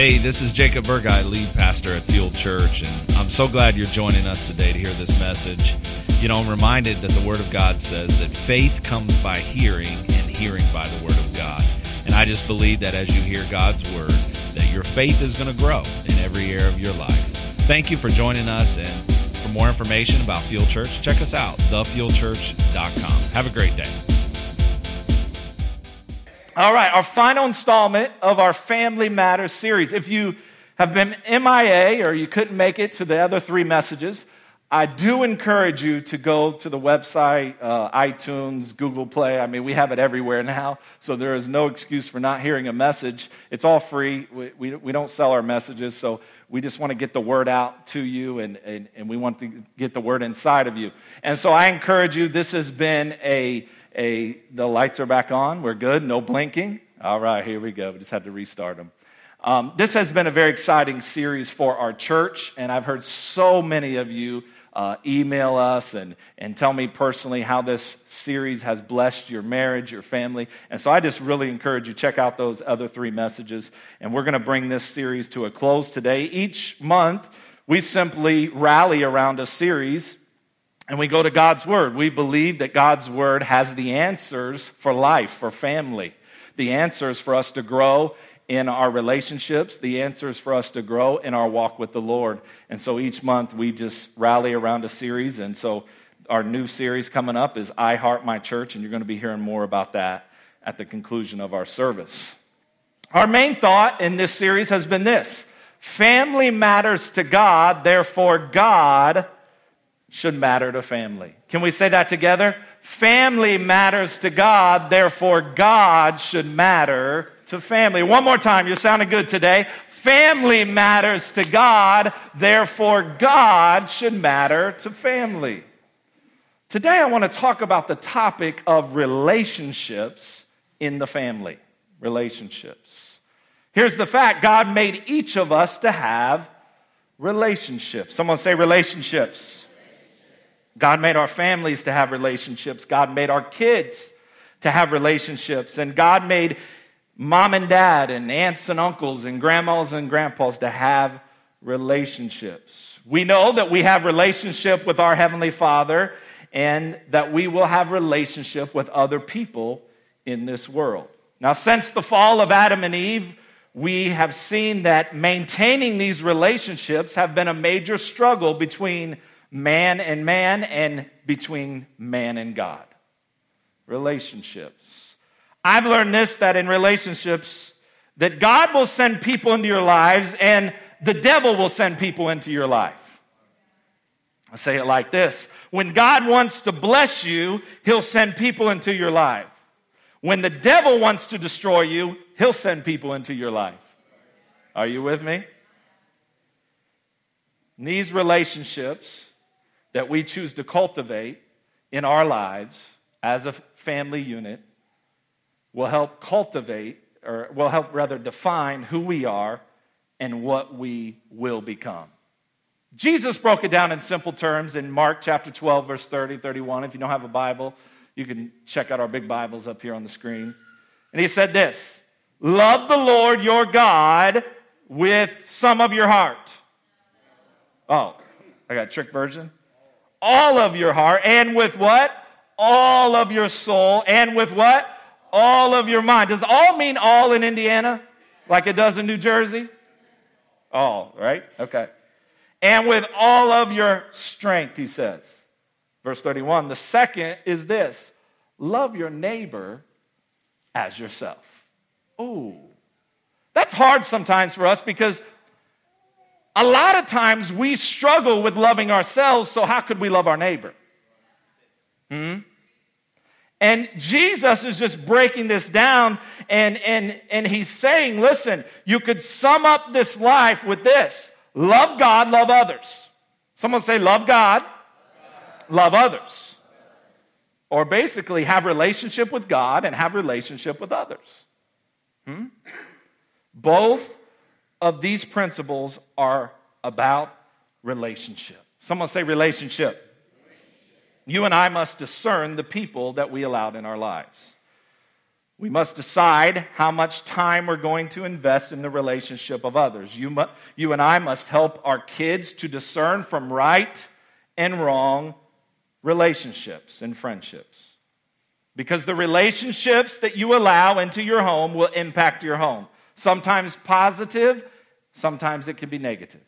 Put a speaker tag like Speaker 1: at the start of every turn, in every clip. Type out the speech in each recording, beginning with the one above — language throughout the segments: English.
Speaker 1: Hey, this is Jacob Burgay, lead pastor at Field Church, and I'm so glad you're joining us today to hear this message. You know, I'm reminded that the Word of God says that faith comes by hearing, and hearing by the Word of God. And I just believe that as you hear God's Word, that your faith is going to grow in every area of your life. Thank you for joining us, and for more information about Field Church, check us out, thefieldchurch.com. Have a great day.
Speaker 2: All right, our final installment of our Family Matters series. If you have been MIA or you couldn't make it to the other three messages, I do encourage you to go to the website, uh, iTunes, Google Play. I mean, we have it everywhere now, so there is no excuse for not hearing a message. It's all free. We, we, we don't sell our messages, so we just want to get the word out to you, and, and, and we want to get the word inside of you. And so I encourage you, this has been a a, the lights are back on. We're good. No blinking. All right, here we go. We just had to restart them. Um, this has been a very exciting series for our church, and I've heard so many of you uh, email us and, and tell me personally how this series has blessed your marriage, your family. And so I just really encourage you check out those other three messages. And we're going to bring this series to a close today. Each month, we simply rally around a series and we go to God's Word. We believe that God's Word has the answers for life, for family, the answers for us to grow in our relationships, the answers for us to grow in our walk with the Lord. And so each month we just rally around a series. And so our new series coming up is I Heart My Church, and you're going to be hearing more about that at the conclusion of our service. Our main thought in this series has been this family matters to God, therefore, God should matter to family. Can we say that together? Family matters to God, therefore, God should matter to family. One more time, you're sounding good today. Family matters to God, therefore, God should matter to family. Today, I want to talk about the topic of relationships in the family. Relationships. Here's the fact God made each of us to have relationships. Someone say relationships. God made our families to have relationships. God made our kids to have relationships. And God made mom and dad and aunts and uncles and grandmas and grandpas to have relationships. We know that we have relationship with our heavenly Father and that we will have relationship with other people in this world. Now, since the fall of Adam and Eve, we have seen that maintaining these relationships have been a major struggle between man and man and between man and God. Relationships. I've learned this that in relationships, that God will send people into your lives and the devil will send people into your life. I say it like this When God wants to bless you, he'll send people into your life. When the devil wants to destroy you, he'll send people into your life. Are you with me? In these relationships, that we choose to cultivate in our lives as a family unit will help cultivate, or will help rather define who we are and what we will become. Jesus broke it down in simple terms in Mark chapter 12, verse 30, 31. If you don't have a Bible, you can check out our big Bibles up here on the screen. And he said this Love the Lord your God with some of your heart. Oh, I got a trick version all of your heart, and with what? All of your soul, and with what? All of your mind. Does all mean all in Indiana like it does in New Jersey? All, right? Okay. And with all of your strength, he says. Verse 31. The second is this love your neighbor as yourself. Oh, that's hard sometimes for us because a lot of times we struggle with loving ourselves, so how could we love our neighbor? Hmm? And Jesus is just breaking this down and, and, and he's saying, listen, you could sum up this life with this love God, love others. Someone say, love God, love others. Or basically, have relationship with God and have relationship with others. Hmm? Both of these principles are about relationship. Someone say relationship. You and I must discern the people that we allowed in our lives. We must decide how much time we're going to invest in the relationship of others. You, mu- you and I must help our kids to discern from right and wrong relationships and friendships. Because the relationships that you allow into your home will impact your home. Sometimes positive, sometimes it can be negative.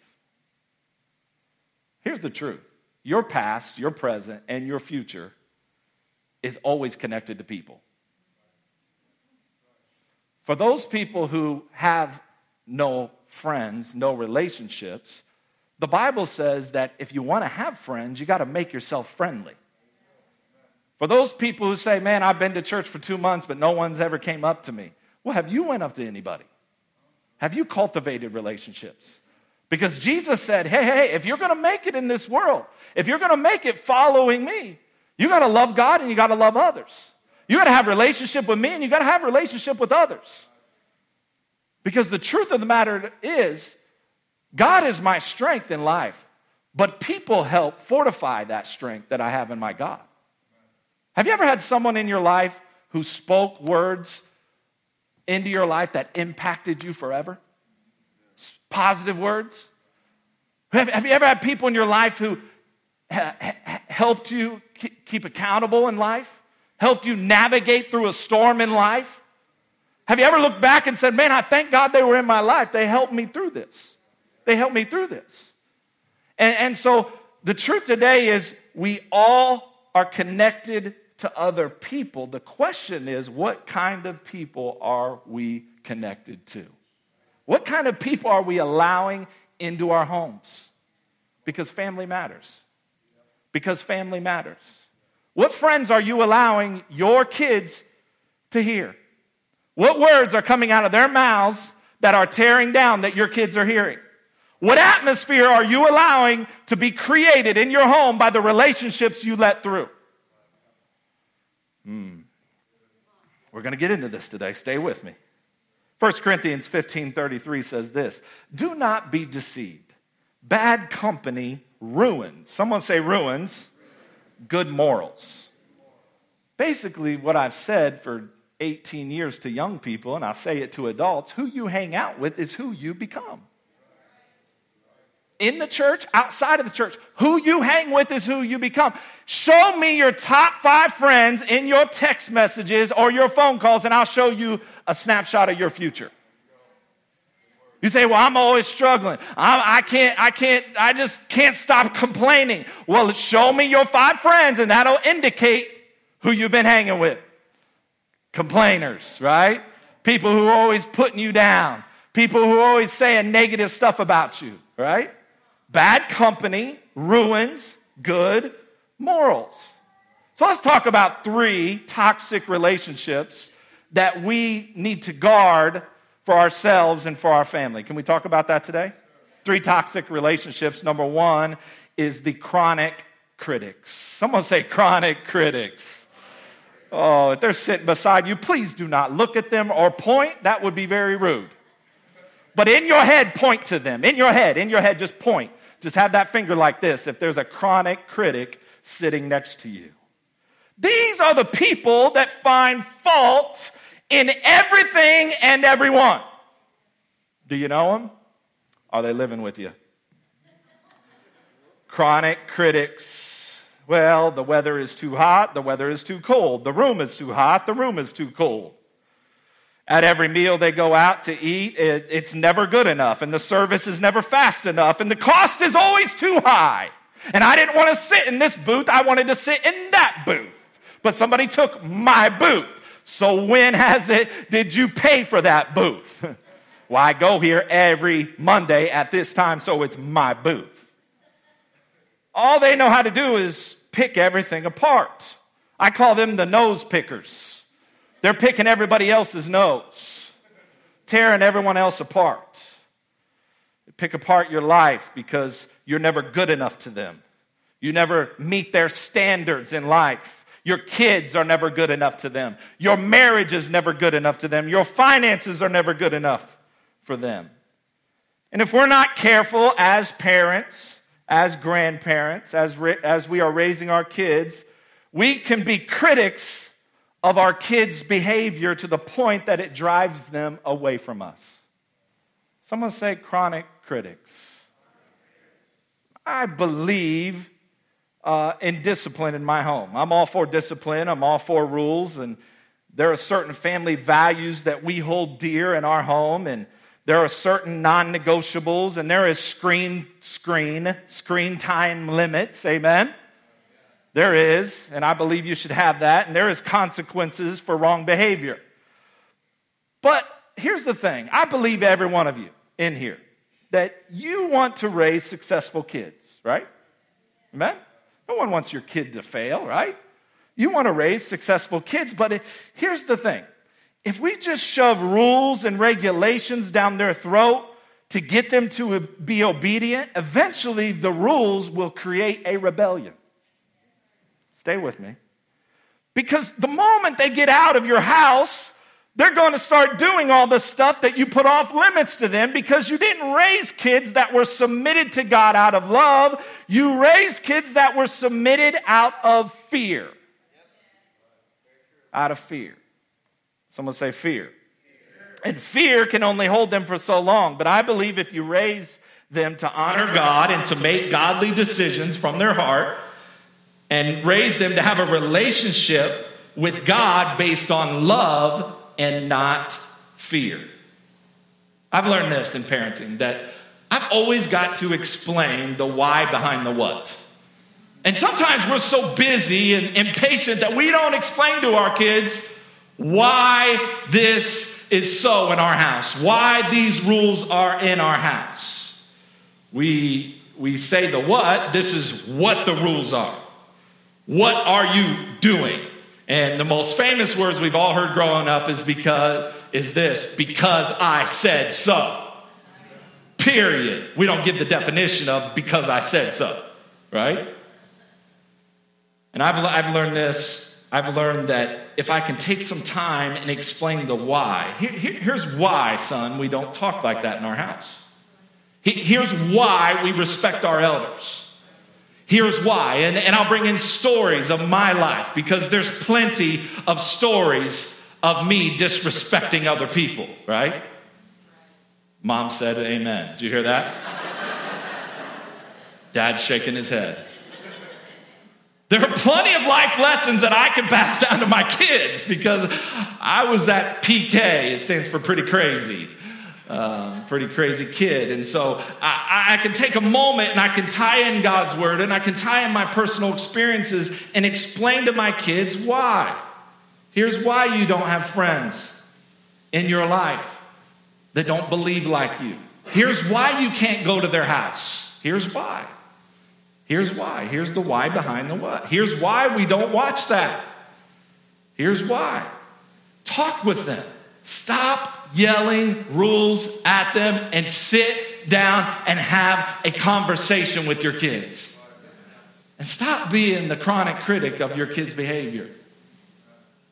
Speaker 2: Here's the truth your past, your present, and your future is always connected to people. For those people who have no friends, no relationships, the Bible says that if you want to have friends, you got to make yourself friendly. For those people who say, "Man, I've been to church for 2 months but no one's ever came up to me." Well, have you went up to anybody? Have you cultivated relationships? Because Jesus said, "Hey, hey, if you're to make it in this world, if you're to make it following me, you got to love God and you got to love others." You got to have relationship with me and you got to have relationship with others. Because the truth of the matter is, God is my strength in life, but people help fortify that strength that I have in my God. Have you ever had someone in your life who spoke words into your life that impacted you forever? Positive words? Have, have you ever had people in your life who ha- ha- helped you keep accountable in life? helped you navigate through a storm in life? Have you ever looked back and said, Man, I thank God they were in my life. They helped me through this. They helped me through this. And, and so the truth today is we all are connected to other people. The question is, what kind of people are we connected to? What kind of people are we allowing into our homes? Because family matters. Because family matters. What friends are you allowing your kids to hear? What words are coming out of their mouths that are tearing down that your kids are hearing? What atmosphere are you allowing to be created in your home by the relationships you let through? Hmm. We're going to get into this today. Stay with me. 1 Corinthians 15 33 says this Do not be deceived. Bad company ruins. Someone say ruins good morals. Basically, what I've said for 18 years to young people, and I say it to adults who you hang out with is who you become. In the church, outside of the church, who you hang with is who you become. Show me your top five friends in your text messages or your phone calls, and I'll show you a snapshot of your future. You say, well, I'm always struggling. I, I, can't, I can't, I just can't stop complaining. Well, show me your five friends and that'll indicate who you've been hanging with. Complainers, right? People who are always putting you down. People who are always saying negative stuff about you, right? Bad company ruins good morals. So let's talk about three toxic relationships that we need to guard for ourselves and for our family. Can we talk about that today? Three toxic relationships. Number one is the chronic critics. Someone say chronic critics. Oh, if they're sitting beside you, please do not look at them or point. That would be very rude. But in your head, point to them. In your head, in your head, just point. Just have that finger like this if there's a chronic critic sitting next to you. These are the people that find fault in everything and everyone. Do you know them? Are they living with you? Chronic critics. Well, the weather is too hot, the weather is too cold, the room is too hot, the room is too cold. At every meal they go out to eat, it, it's never good enough, and the service is never fast enough, and the cost is always too high. And I didn't want to sit in this booth, I wanted to sit in that booth. But somebody took my booth. So when has it did you pay for that booth? well, I go here every Monday at this time, so it's my booth. All they know how to do is pick everything apart. I call them the nose pickers. They're picking everybody else's nose, tearing everyone else apart. They pick apart your life because you're never good enough to them. You never meet their standards in life. Your kids are never good enough to them. Your marriage is never good enough to them. Your finances are never good enough for them. And if we're not careful as parents, as grandparents, as, as we are raising our kids, we can be critics of our kids' behavior to the point that it drives them away from us. Someone say chronic critics. I believe uh, in discipline in my home. I'm all for discipline, I'm all for rules, and there are certain family values that we hold dear in our home, and there are certain non negotiables, and there is screen, screen, screen time limits. Amen? There is, and I believe you should have that, and there is consequences for wrong behavior. But here's the thing I believe every one of you in here that you want to raise successful kids, right? Amen? No one wants your kid to fail, right? You want to raise successful kids, but here's the thing if we just shove rules and regulations down their throat to get them to be obedient, eventually the rules will create a rebellion. Stay with me. Because the moment they get out of your house, they're going to start doing all the stuff that you put off limits to them because you didn't raise kids that were submitted to God out of love. You raised kids that were submitted out of fear. Out of fear. Someone say fear. And fear can only hold them for so long. But I believe if you raise them to honor God and to make godly decisions from their heart, and raise them to have a relationship with God based on love and not fear. I've learned this in parenting that I've always got to explain the why behind the what. And sometimes we're so busy and impatient that we don't explain to our kids why this is so in our house, why these rules are in our house. We, we say the what, this is what the rules are. What are you doing? And the most famous words we've all heard growing up is because is this because I said so. Period. We don't give the definition of because I said so, right? And I've, I've learned this. I've learned that if I can take some time and explain the why, here, here, here's why, son, we don't talk like that in our house. Here's why we respect our elders. Here's why. And, and I'll bring in stories of my life because there's plenty of stories of me disrespecting other people, right? Mom said amen. Did you hear that? Dad shaking his head. There are plenty of life lessons that I can pass down to my kids because I was that PK. It stands for pretty crazy. Um, pretty crazy kid. And so I, I, can take a moment and I can tie in God's word and I can tie in my personal experiences and explain to my kids why. Here's why you don't have friends in your life that don't believe like you. Here's why you can't go to their house. Here's why. Here's why. Here's the why behind the what. Here's why we don't watch that. Here's why. Talk with them. Stop yelling rules at them and sit down and have a conversation with your kids. And stop being the chronic critic of your kids' behavior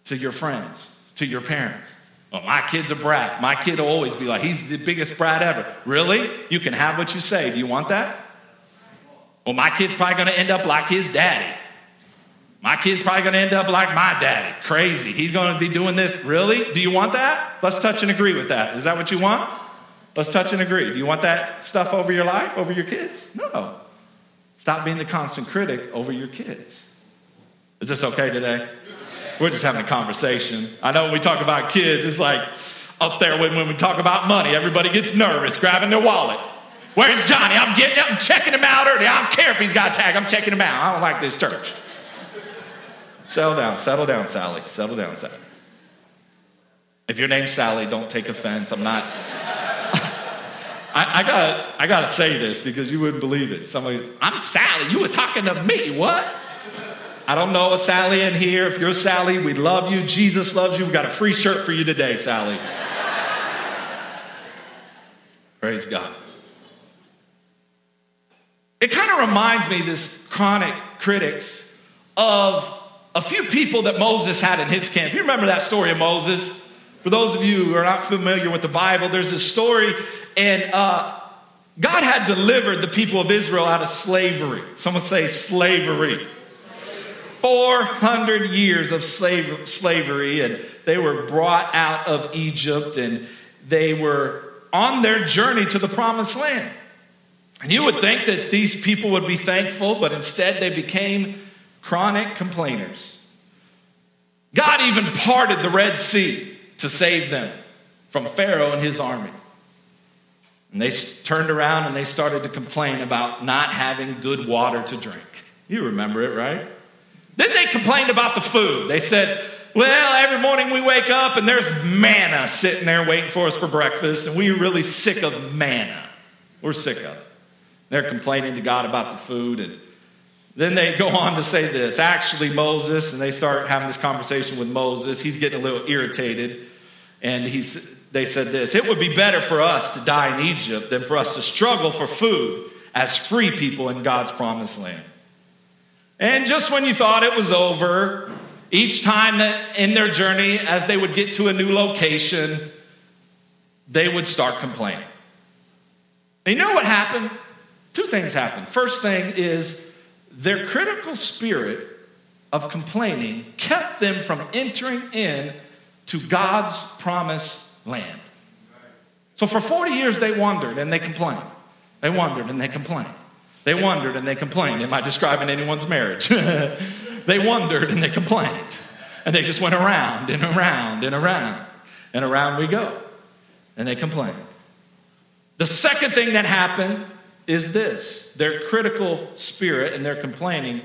Speaker 2: to your friends, to your parents. Well, my kid's a brat. My kid will always be like, he's the biggest brat ever. Really? You can have what you say. Do you want that? Well, my kid's probably going to end up like his daddy. My kid's probably going to end up like my daddy. Crazy. He's going to be doing this. Really? Do you want that? Let's touch and agree with that. Is that what you want? Let's touch and agree. Do you want that stuff over your life, over your kids? No. Stop being the constant critic over your kids. Is this okay today? We're just having a conversation. I know when we talk about kids, it's like up there when, when we talk about money, everybody gets nervous, grabbing their wallet. Where's Johnny? I'm getting I'm checking him out early. I don't care if he's got a tag. I'm checking him out. I don't like this church. Settle down, settle down, Sally. Settle down, Sally. If your name's Sally, don't take offense. I'm not. I, I, gotta, I gotta say this because you wouldn't believe it. Somebody, I'm Sally. You were talking to me. What? I don't know a Sally in here. If you're Sally, we love you. Jesus loves you. We got a free shirt for you today, Sally. Praise God. It kind of reminds me, this chronic critics, of a few people that Moses had in his camp. You remember that story of Moses? For those of you who are not familiar with the Bible, there's a story, and uh, God had delivered the people of Israel out of slavery. Someone say slavery. 400 years of slave, slavery, and they were brought out of Egypt, and they were on their journey to the promised land. And you would think that these people would be thankful, but instead they became chronic complainers. God even parted the Red Sea to save them from Pharaoh and his army. And they turned around and they started to complain about not having good water to drink. You remember it, right? Then they complained about the food. They said, well, every morning we wake up and there's manna sitting there waiting for us for breakfast, and we're really sick of manna. We're sick of it. They're complaining to God about the food, and then they go on to say this. Actually, Moses, and they start having this conversation with Moses. He's getting a little irritated, and he's, they said this It would be better for us to die in Egypt than for us to struggle for food as free people in God's promised land. And just when you thought it was over, each time that in their journey, as they would get to a new location, they would start complaining. And you know what happened? Two things happened. First thing is their critical spirit of complaining kept them from entering in to God's promised land. So for 40 years they wandered and they complained. They wondered and they complained. They wondered and they complained. Am I describing anyone's marriage? they wondered and they complained. And they just went around and around and around. And around we go. And they complained. The second thing that happened is this their critical spirit and their complaining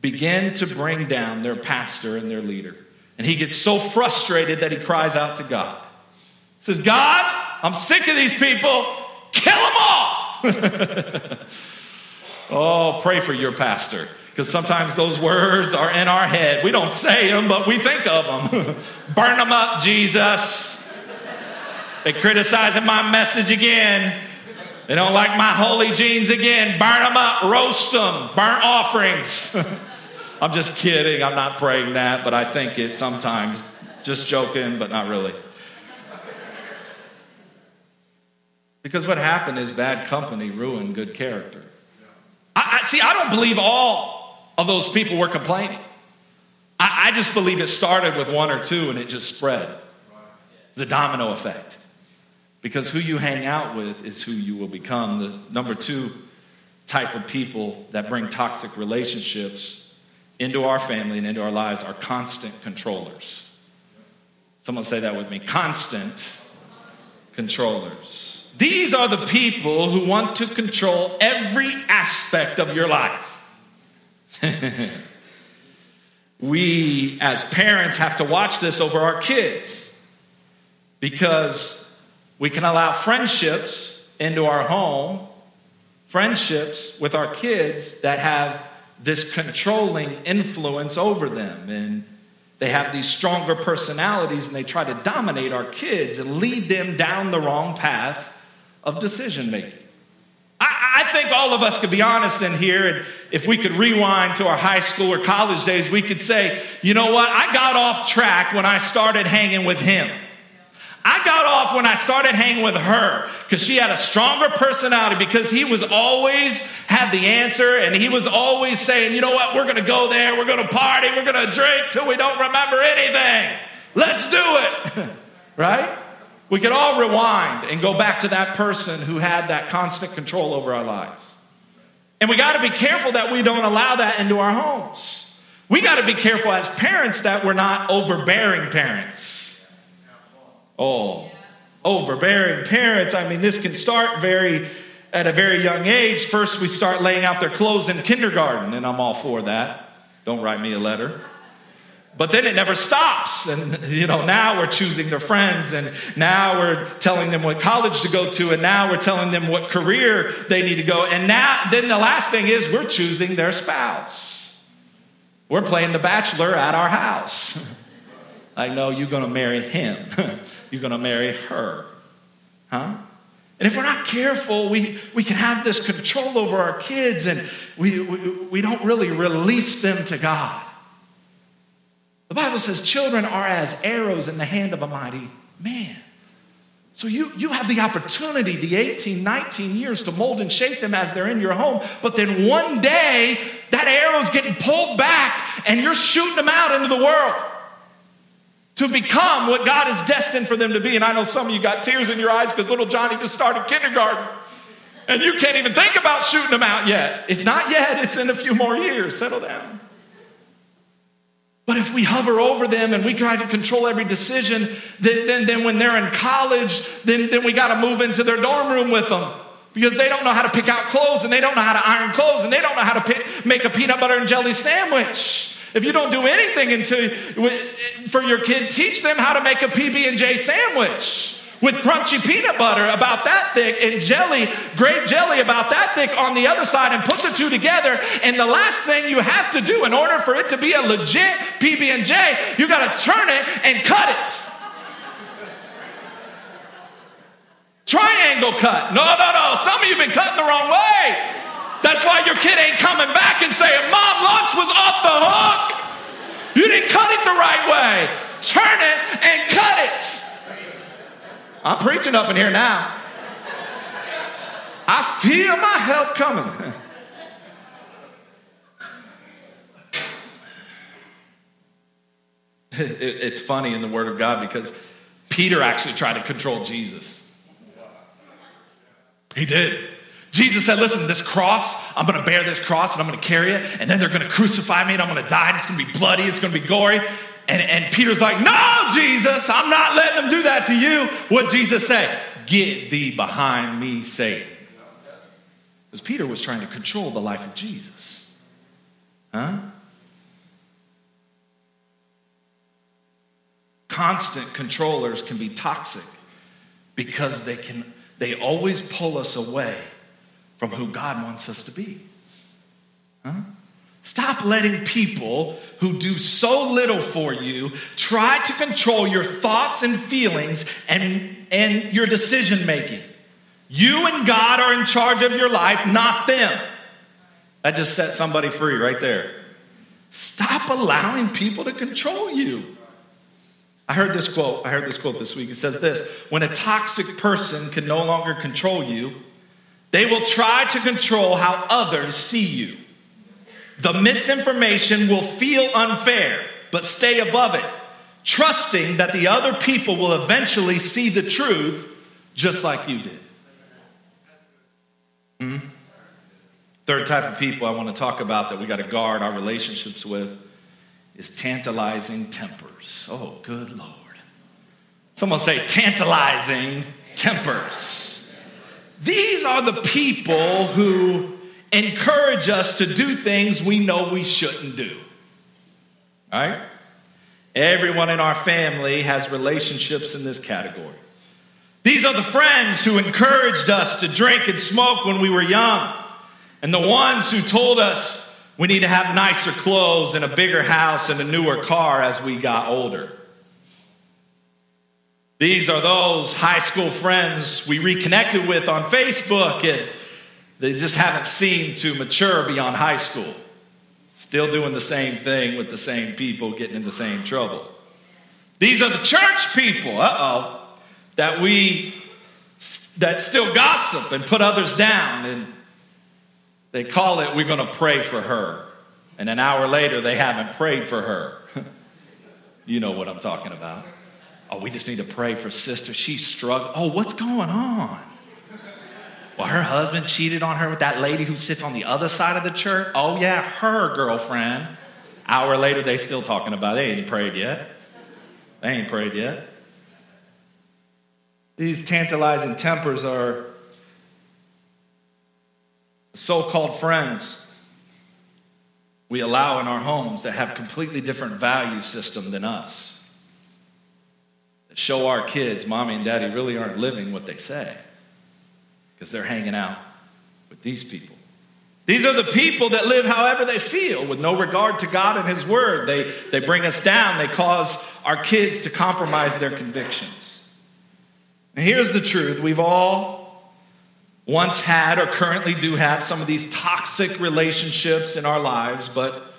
Speaker 2: begin to bring down their pastor and their leader. And he gets so frustrated that he cries out to God. He says, God, I'm sick of these people. Kill them all. oh, pray for your pastor. Because sometimes those words are in our head. We don't say them, but we think of them. Burn them up, Jesus. They're criticizing my message again. They don't like my holy jeans again. Burn them up, roast them, burnt offerings. I'm just kidding. I'm not praying that, but I think it sometimes. Just joking, but not really. Because what happened is bad company ruined good character. I, I see, I don't believe all of those people were complaining. I, I just believe it started with one or two and it just spread. It's a domino effect. Because who you hang out with is who you will become. The number two type of people that bring toxic relationships into our family and into our lives are constant controllers. Someone say that with me constant controllers. These are the people who want to control every aspect of your life. we, as parents, have to watch this over our kids because we can allow friendships into our home, friendships with our kids that have this controlling influence over them. And they have these stronger personalities and they try to dominate our kids and lead them down the wrong path of decision making. I, think all of us could be honest in here, and if we could rewind to our high school or college days, we could say, you know what, I got off track when I started hanging with him. I got off when I started hanging with her because she had a stronger personality because he was always had the answer and he was always saying, you know what, we're going to go there, we're going to party, we're going to drink till we don't remember anything. Let's do it. right? We could all rewind and go back to that person who had that constant control over our lives. And we got to be careful that we don't allow that into our homes. We got to be careful as parents that we're not overbearing parents Oh, overbearing parents. I mean, this can start very at a very young age. First, we start laying out their clothes in kindergarten, and I'm all for that. Don't write me a letter. But then it never stops. And, you know, now we're choosing their friends, and now we're telling them what college to go to, and now we're telling them what career they need to go. And now, then the last thing is we're choosing their spouse. We're playing the bachelor at our house. I know you're going to marry him. you're going to marry her. Huh? And if we're not careful, we, we can have this control over our kids and we, we, we don't really release them to God. The Bible says children are as arrows in the hand of a mighty man. So you, you have the opportunity, the 18, 19 years, to mold and shape them as they're in your home. But then one day, that that arrow's getting pulled back and you're shooting them out into the world to become what God has destined for them to be. And I know some of you got tears in your eyes because little Johnny just started kindergarten. And you can't even think about shooting them out yet. It's not yet, it's in a few more years. Settle down. But if we hover over them and we try to control every decision, then, then, then when they're in college, then, then we got to move into their dorm room with them because they don't know how to pick out clothes and they don't know how to iron clothes and they don't know how to pick, make a peanut butter and jelly sandwich. If you don't do anything into, for your kid, teach them how to make a PB&J sandwich with crunchy peanut butter about that thick and jelly, grape jelly about that thick on the other side and put the two together. And the last thing you have to do in order for it to be a legit PB&J, you got to turn it and cut it. Triangle cut. No, no, no. Some of you have been cutting the wrong way. That's why your kid ain't coming back and saying, Mom, lunch was off the hook. You didn't cut it the right way. Turn it and cut it. I'm preaching up in here now. I feel my help coming. it's funny in the Word of God because Peter actually tried to control Jesus. He did. Jesus said, Listen, this cross, I'm going to bear this cross and I'm going to carry it, and then they're going to crucify me and I'm going to die, and it's going to be bloody, it's going to be gory. And, and Peter's like, No, Jesus, I'm not letting them do that to you. What Jesus say? Get thee behind me, Satan. Because Peter was trying to control the life of Jesus. Huh? Constant controllers can be toxic because they can they always pull us away from who God wants us to be. Huh? Stop letting people who do so little for you try to control your thoughts and feelings and, and your decision making. You and God are in charge of your life, not them. That just set somebody free right there. Stop allowing people to control you. I heard this quote. I heard this quote this week. It says this When a toxic person can no longer control you, they will try to control how others see you. The misinformation will feel unfair, but stay above it, trusting that the other people will eventually see the truth just like you did. Mm-hmm. Third type of people I want to talk about that we got to guard our relationships with is tantalizing tempers. Oh, good Lord. Someone say tantalizing tempers. These are the people who encourage us to do things we know we shouldn't do. Right? Everyone in our family has relationships in this category. These are the friends who encouraged us to drink and smoke when we were young, and the ones who told us we need to have nicer clothes and a bigger house and a newer car as we got older. These are those high school friends we reconnected with on Facebook, and they just haven't seemed to mature beyond high school. Still doing the same thing with the same people, getting in the same trouble. These are the church people, uh oh, that we that still gossip and put others down, and they call it, we're going to pray for her. And an hour later, they haven't prayed for her. you know what I'm talking about. Oh, we just need to pray for sister. She's struggling. Oh, what's going on? Well, her husband cheated on her with that lady who sits on the other side of the church. Oh, yeah, her girlfriend. Hour later, they still talking about it. They ain't prayed yet. They ain't prayed yet. These tantalizing tempers are so called friends we allow in our homes that have completely different value system than us show our kids mommy and daddy really aren't living what they say because they're hanging out with these people. These are the people that live however they feel with no regard to God and His Word. They, they bring us down, they cause our kids to compromise their convictions. And here's the truth we've all once had or currently do have some of these toxic relationships in our lives, but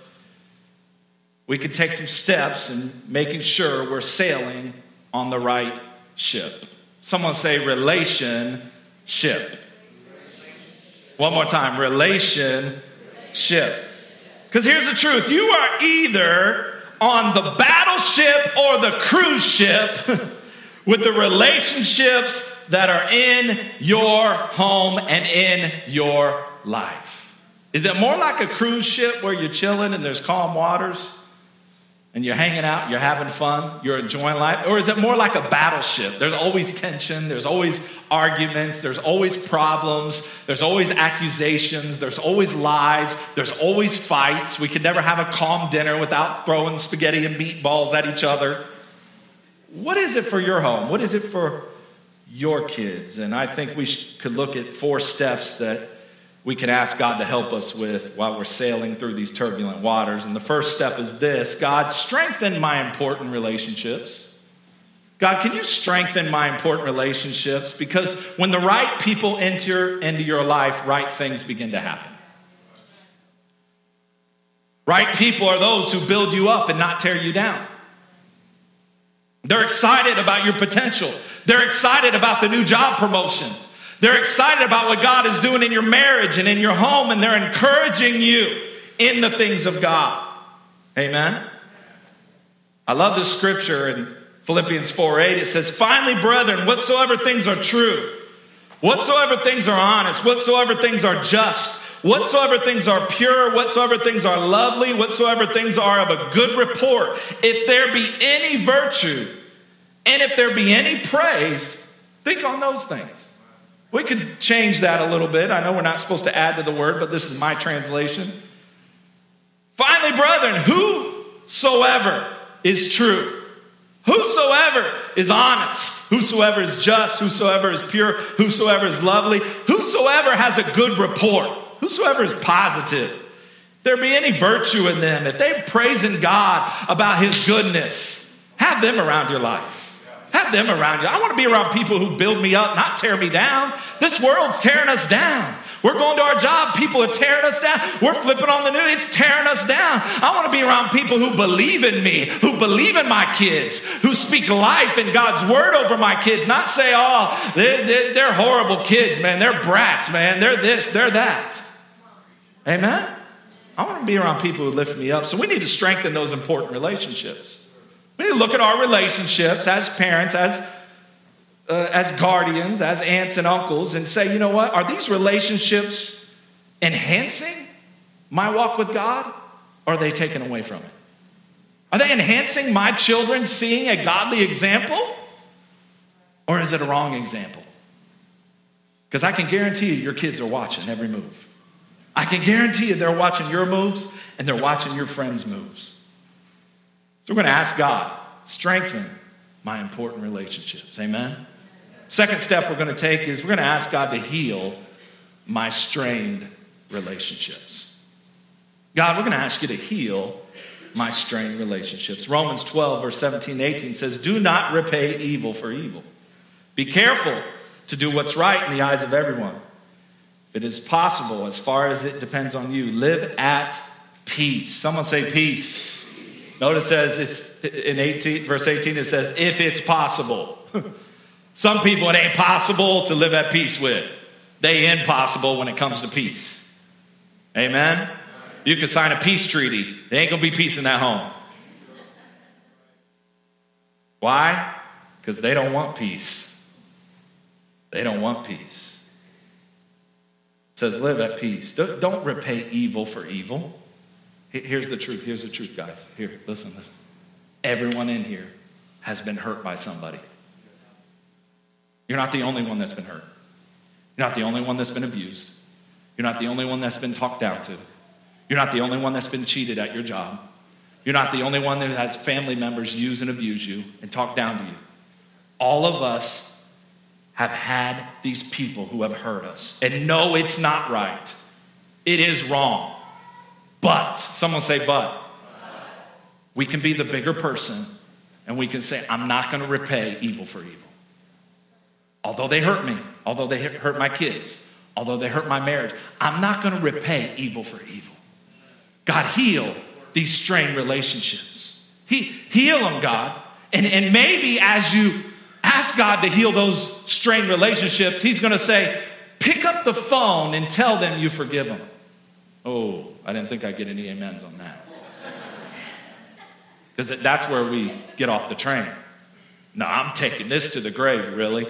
Speaker 2: we could take some steps in making sure we're sailing on the right ship. Someone say relationship. One more time relationship. Because here's the truth you are either on the battleship or the cruise ship with the relationships that are in your home and in your life. Is it more like a cruise ship where you're chilling and there's calm waters and you're hanging out, you're having fun, you're enjoying life? Or is it more like a battleship? There's always tension, there's always arguments, there's always problems, there's always accusations, there's always lies, there's always fights. We can never have a calm dinner without throwing spaghetti and meatballs at each other. What is it for your home? What is it for your kids? And I think we could look at four steps that we can ask God to help us with while we're sailing through these turbulent waters. And the first step is this God, strengthen my important relationships. God, can you strengthen my important relationships? Because when the right people enter into your life, right things begin to happen. Right people are those who build you up and not tear you down. They're excited about your potential. They're excited about the new job promotion. They're excited about what God is doing in your marriage and in your home, and they're encouraging you in the things of God. Amen. I love this scripture in Philippians 4 8. It says, Finally, brethren, whatsoever things are true, whatsoever things are honest, whatsoever things are just, whatsoever things are pure, whatsoever things are lovely, whatsoever things are of a good report, if there be any virtue, and if there be any praise, think on those things. We could change that a little bit. I know we're not supposed to add to the word, but this is my translation. Finally, brethren, whosoever is true, whosoever is honest, whosoever is just, whosoever is pure, whosoever is lovely, whosoever has a good report, whosoever is positive, there be any virtue in them, if they're praising God about his goodness, have them around your life. Have them around you. I want to be around people who build me up, not tear me down. This world's tearing us down. We're going to our job, people are tearing us down. We're flipping on the news, it's tearing us down. I want to be around people who believe in me, who believe in my kids, who speak life and God's word over my kids, not say, oh, they're, they're, horrible kids, man. They're brats, man. They're this, they're that. Amen? I want to be around people who lift me up. So we need to strengthen those important relationships. We look at our relationships as parents, as, uh, as guardians, as aunts and uncles, and say, you know what? Are these relationships enhancing my walk with God, or are they taken away from it? Are they enhancing my children seeing a godly example, or is it a wrong example? Because I can guarantee you, your kids are watching every move. I can guarantee you they're watching your moves and they're watching your friends' moves. We're going to ask God, strengthen my important relationships. Amen? Second step we're going to take is we're going to ask God to heal my strained relationships. God, we're going to ask you to heal my strained relationships. Romans 12, verse 17 18 says, Do not repay evil for evil. Be careful to do what's right in the eyes of everyone. If it is possible, as far as it depends on you, live at peace. Someone say peace Notice says it's in 18, verse 18, it says, if it's possible. Some people it ain't possible to live at peace with. They impossible when it comes to peace. Amen? You can sign a peace treaty. There ain't gonna be peace in that home. Why? Because they don't want peace. They don't want peace. It says, live at peace. Don't repay evil for evil. Here's the truth. Here's the truth, guys. Here, listen, listen. Everyone in here has been hurt by somebody. You're not the only one that's been hurt. You're not the only one that's been abused. You're not the only one that's been talked down to. You're not the only one that's been cheated at your job. You're not the only one that has family members use and abuse you and talk down to you. All of us have had these people who have hurt us. And no, it's not right. It is wrong. But, someone say, but. We can be the bigger person and we can say, I'm not going to repay evil for evil. Although they hurt me, although they hurt my kids, although they hurt my marriage, I'm not going to repay evil for evil. God, heal these strained relationships. He, heal them, God. And, and maybe as you ask God to heal those strained relationships, He's going to say, pick up the phone and tell them you forgive them. Oh, I didn't think I'd get any amens on that. Because that's where we get off the train. No, I'm taking this to the grave, really?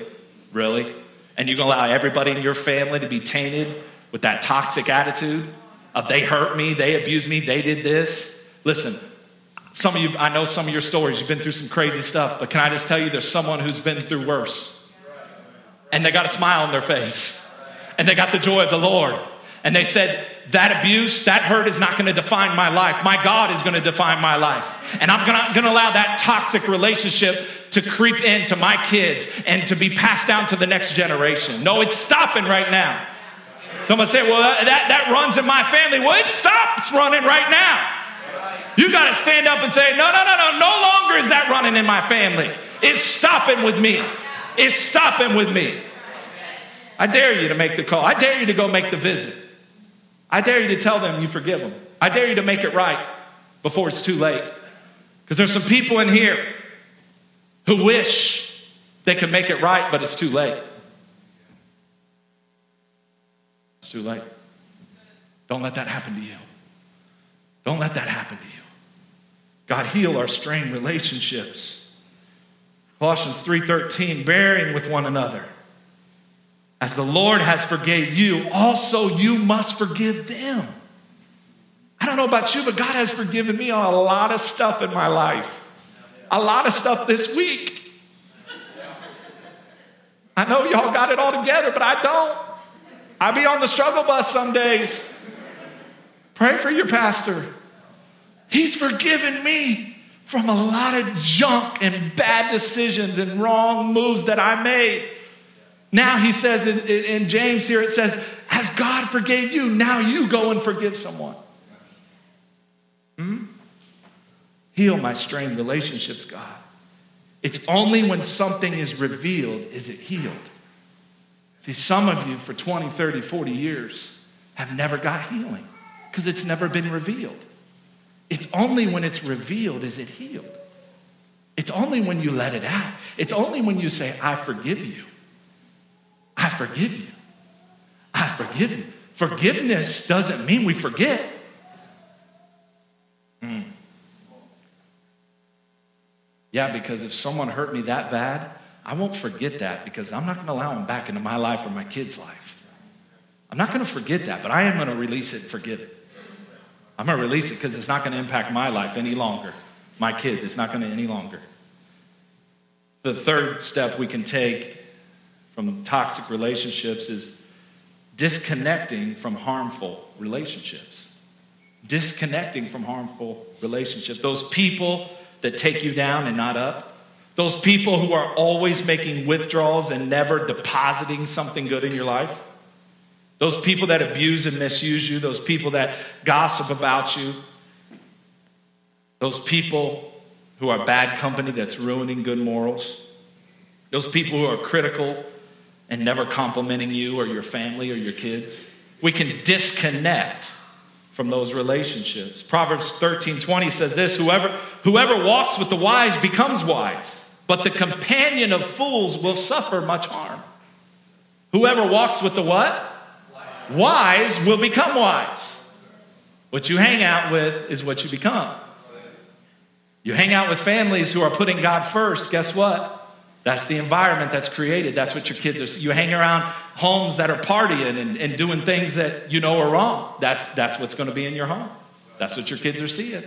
Speaker 2: Really? And you're going to allow everybody in your family to be tainted with that toxic attitude of they hurt me, they abused me, they did this? Listen, some of you, I know some of your stories, you've been through some crazy stuff, but can I just tell you there's someone who's been through worse? And they got a smile on their face, and they got the joy of the Lord. And they said, That abuse, that hurt is not going to define my life. My God is going to define my life. And I'm not going to allow that toxic relationship to creep into my kids and to be passed down to the next generation. No, it's stopping right now. Someone say, Well, that, that runs in my family. Well, it stops running right now. You got to stand up and say, no, no, no, no, no longer is that running in my family. It's stopping with me. It's stopping with me. I dare you to make the call. I dare you to go make the visit. I dare you to tell them you forgive them. I dare you to make it right before it's too late. Because there's some people in here who wish they could make it right, but it's too late. It's too late. Don't let that happen to you. Don't let that happen to you. God heal our strained relationships. Colossians 3:13 bearing with one another. As the Lord has forgave you, also you must forgive them. I don't know about you, but God has forgiven me on a lot of stuff in my life. A lot of stuff this week. I know y'all got it all together, but I don't. I be on the struggle bus some days. Pray for your pastor. He's forgiven me from a lot of junk and bad decisions and wrong moves that I made. Now he says in, in, in, James here, it says, as God forgave you, now you go and forgive someone. Hmm? Heal my strained relationships, God. It's only when something is revealed is it healed. See, some of you for 20, 30, 40 years have never got healing because it's never been revealed. It's only when it's revealed is it healed. It's only when you let it out. It's only when you say, I forgive you. I forgive you. I forgive you. Forgiveness doesn't mean we forget. Mm. Yeah, because if someone hurt me that bad, I won't forget that because I'm not going to allow them back into my life or my kid's life. I'm not going to forget that, but I am going to release it and forgive it. I'm going to release it because it's not going to impact my life any longer. My kids, it's not going to any longer. The third step we can take from toxic relationships is disconnecting from harmful relationships. Disconnecting from harmful relationships. Those people that take you down and not up. Those people who are always making withdrawals and never depositing something good in your life. Those people that abuse and misuse you, those people that gossip about you, those people who are bad company that's ruining good morals, those people who are critical and never complimenting you or your family or your kids. We can disconnect from those relationships. Proverbs 13 20 says this whoever, whoever walks with the wise becomes wise, but the companion of fools will suffer much harm. Whoever walks with the what? Wise will become wise. What you hang out with is what you become. You hang out with families who are putting God first, guess what? That's the environment that's created. That's what your kids are. You hang around homes that are partying and, and doing things that you know are wrong. That's, that's what's going to be in your home. That's what your kids are seeing.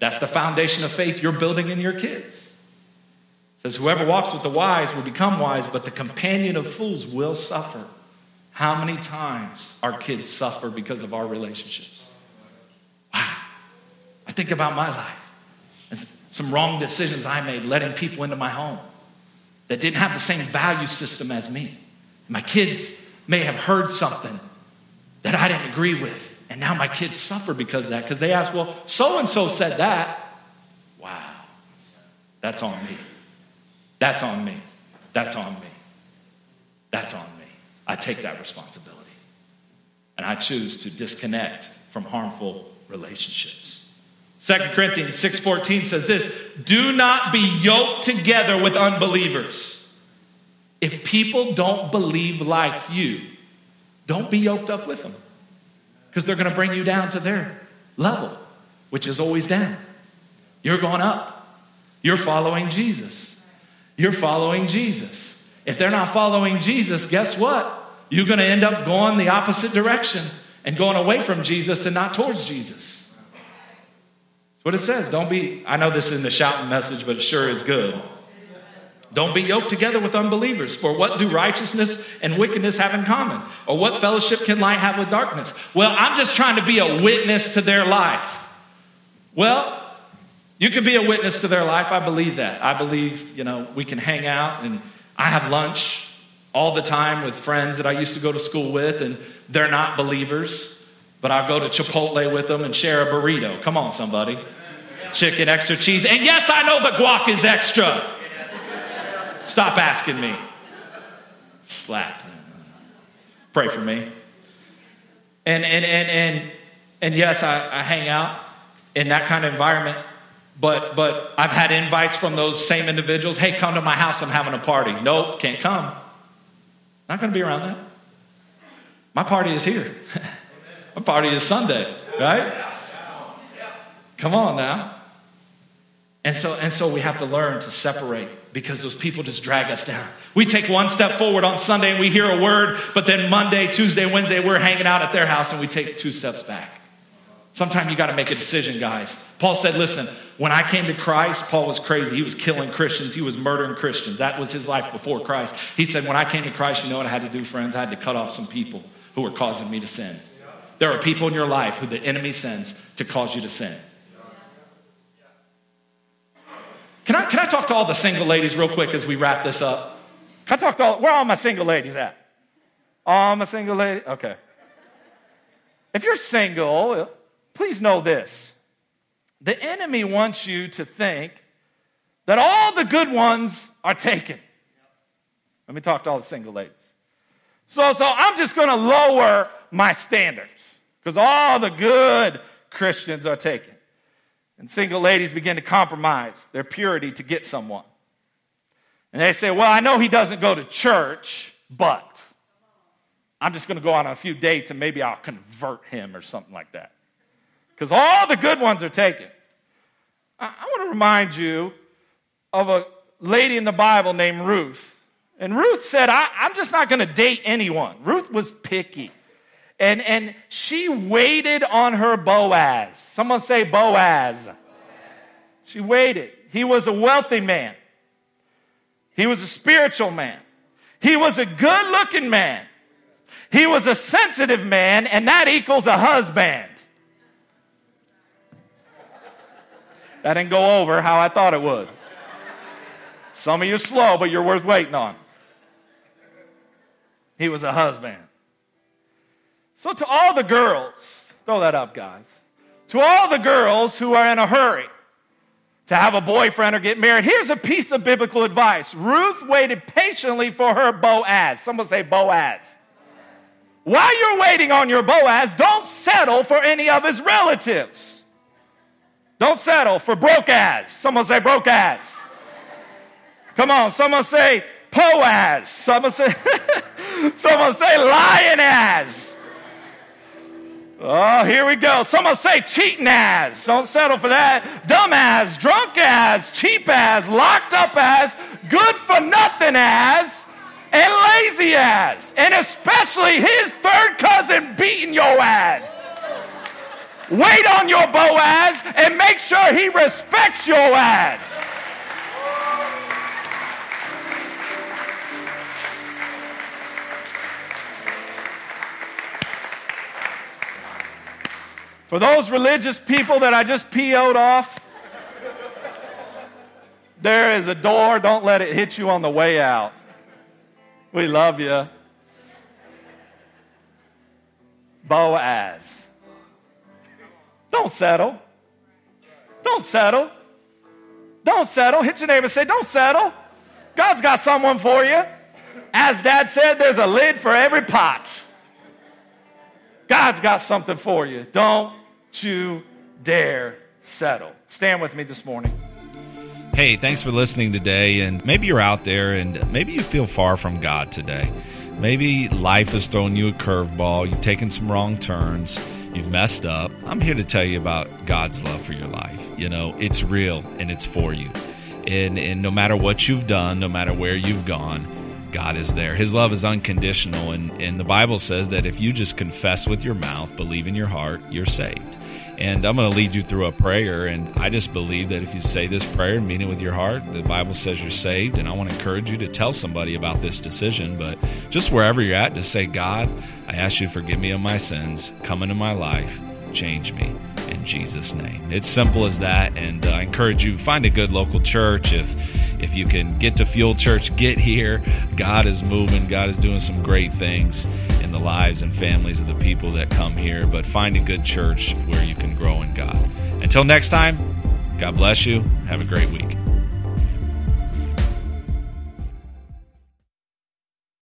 Speaker 2: That's the foundation of faith you're building in your kids. It says, Whoever walks with the wise will become wise, but the companion of fools will suffer. How many times our kids suffer because of our relationships? Wow. I think about my life and some wrong decisions I made letting people into my home that didn't have the same value system as me. My kids may have heard something that I didn't agree with. And now my kids suffer because of that because they ask, well, so and so said that. Wow. That's on me. That's on me. That's on me. That's on me. I take that responsibility. And I choose to disconnect from harmful relationships. 2 Corinthians 6:14 says this, "Do not be yoked together with unbelievers." If people don't believe like you, don't be yoked up with them. because they're going to bring you down to their level, which is always down. You're going up. You're following Jesus. You're following Jesus. If they're not following Jesus, guess what? You're going to end up going the opposite direction and going away from Jesus and not towards Jesus. What it says. Don't be, I know this isn't a shouting message, but it sure is good. Don't be yoked together with unbelievers. For what do righteousness and wickedness have in common? Or what fellowship can light have with darkness? Well, I'm just trying to be a witness to their life. Well, you can be a witness to their life. I believe that. I believe, you know, we can hang out and I have lunch all the time with friends that I used to go to school with, and they're not believers, but I'll go to Chipotle with them and share a burrito. Come on, somebody. Chicken, extra cheese. And yes, I know the guac is extra. Stop asking me. Slap. Pray for me. And and and and and yes, I, I hang out in that kind of environment. But but I've had invites from those same individuals. Hey, come to my house. I'm having a party. Nope, can't come. Not to be around that. My party is here. my party is Sunday, right? Come on now. And so, and so we have to learn to separate because those people just drag us down. We take one step forward on Sunday and we hear a word, but then Monday, Tuesday, Wednesday, we're hanging out at their house and we take two steps back. Sometimes you got to make a decision, guys. Paul said, listen, when I came to Christ, Paul was crazy. He was killing Christians, he was murdering Christians. That was his life before Christ. He said, when I came to Christ, you know what I had to do, friends? I had to cut off some people who were causing me to sin. There are people in your life who the enemy sends to cause you to sin. Can I, can I talk to all the single ladies real quick as we wrap this up? Can I talk to all, where are all my single ladies at? All my single ladies? Okay. If you're single, please know this. The enemy wants you to think that all the good ones are taken. Let me talk to all the single ladies. So, so I'm just going to lower my standards because all the good Christians are taken. And single ladies begin to compromise their purity to get someone. And they say, Well, I know he doesn't go to church, but I'm just going to go on a few dates and maybe I'll convert him or something like that. Because all the good ones are taken. I, I want to remind you of a lady in the Bible named Ruth. And Ruth said, I, I'm just not going to date anyone. Ruth was picky. And, and she waited on her Boaz. Someone say Boaz. She waited. He was a wealthy man, he was a spiritual man, he was a good looking man, he was a sensitive man, and that equals a husband. That didn't go over how I thought it would. Some of you slow, but you're worth waiting on. He was a husband. So, to all the girls, throw that up, guys. To all the girls who are in a hurry to have a boyfriend or get married, here's a piece of biblical advice. Ruth waited patiently for her Boaz. Someone say Boaz. While you're waiting on your Boaz, don't settle for any of his relatives. Don't settle for broke ass. Someone say broke ass. Come on, someone say Poaz. Someone say, someone say lion ass. Oh, here we go. Someone say cheating ass. Don't settle for that. Dumb ass, drunk ass, cheap ass, locked up ass, good for nothing ass, and lazy ass. And especially his third cousin beating your ass. Wait on your Boaz and make sure he respects your ass. For those religious people that I just PO'd off, there is a door. Don't let it hit you on the way out. We love you. Boaz. Don't settle. Don't settle. Don't settle. Hit your neighbor and say, Don't settle. God's got someone for you. As dad said, there's a lid for every pot. God's got something for you. Don't you dare settle. Stand with me this morning.
Speaker 1: Hey, thanks for listening today. And maybe you're out there and maybe you feel far from God today. Maybe life has thrown you a curveball, you've taken some wrong turns you've messed up, I'm here to tell you about God's love for your life. You know, it's real and it's for you. And, and no matter what you've done, no matter where you've gone, God is there. His love is unconditional. And, and the Bible says that if you just confess with your mouth, believe in your heart, you're saved. And I'm going to lead you through a prayer. And I just believe that if you say this prayer and mean it with your heart, the Bible says you're saved. And I want to encourage you to tell somebody about this decision. But just wherever you're at, just say, God, I ask you to forgive me of my sins. Come into my life. Change me in Jesus' name. It's simple as that. And uh, I encourage you, find a good local church. If if you can get to Fuel Church, get here. God is moving. God is doing some great things in the lives and families of the people that come here. But find a good church where you can grow in God. Until next time, God bless you. Have a great week.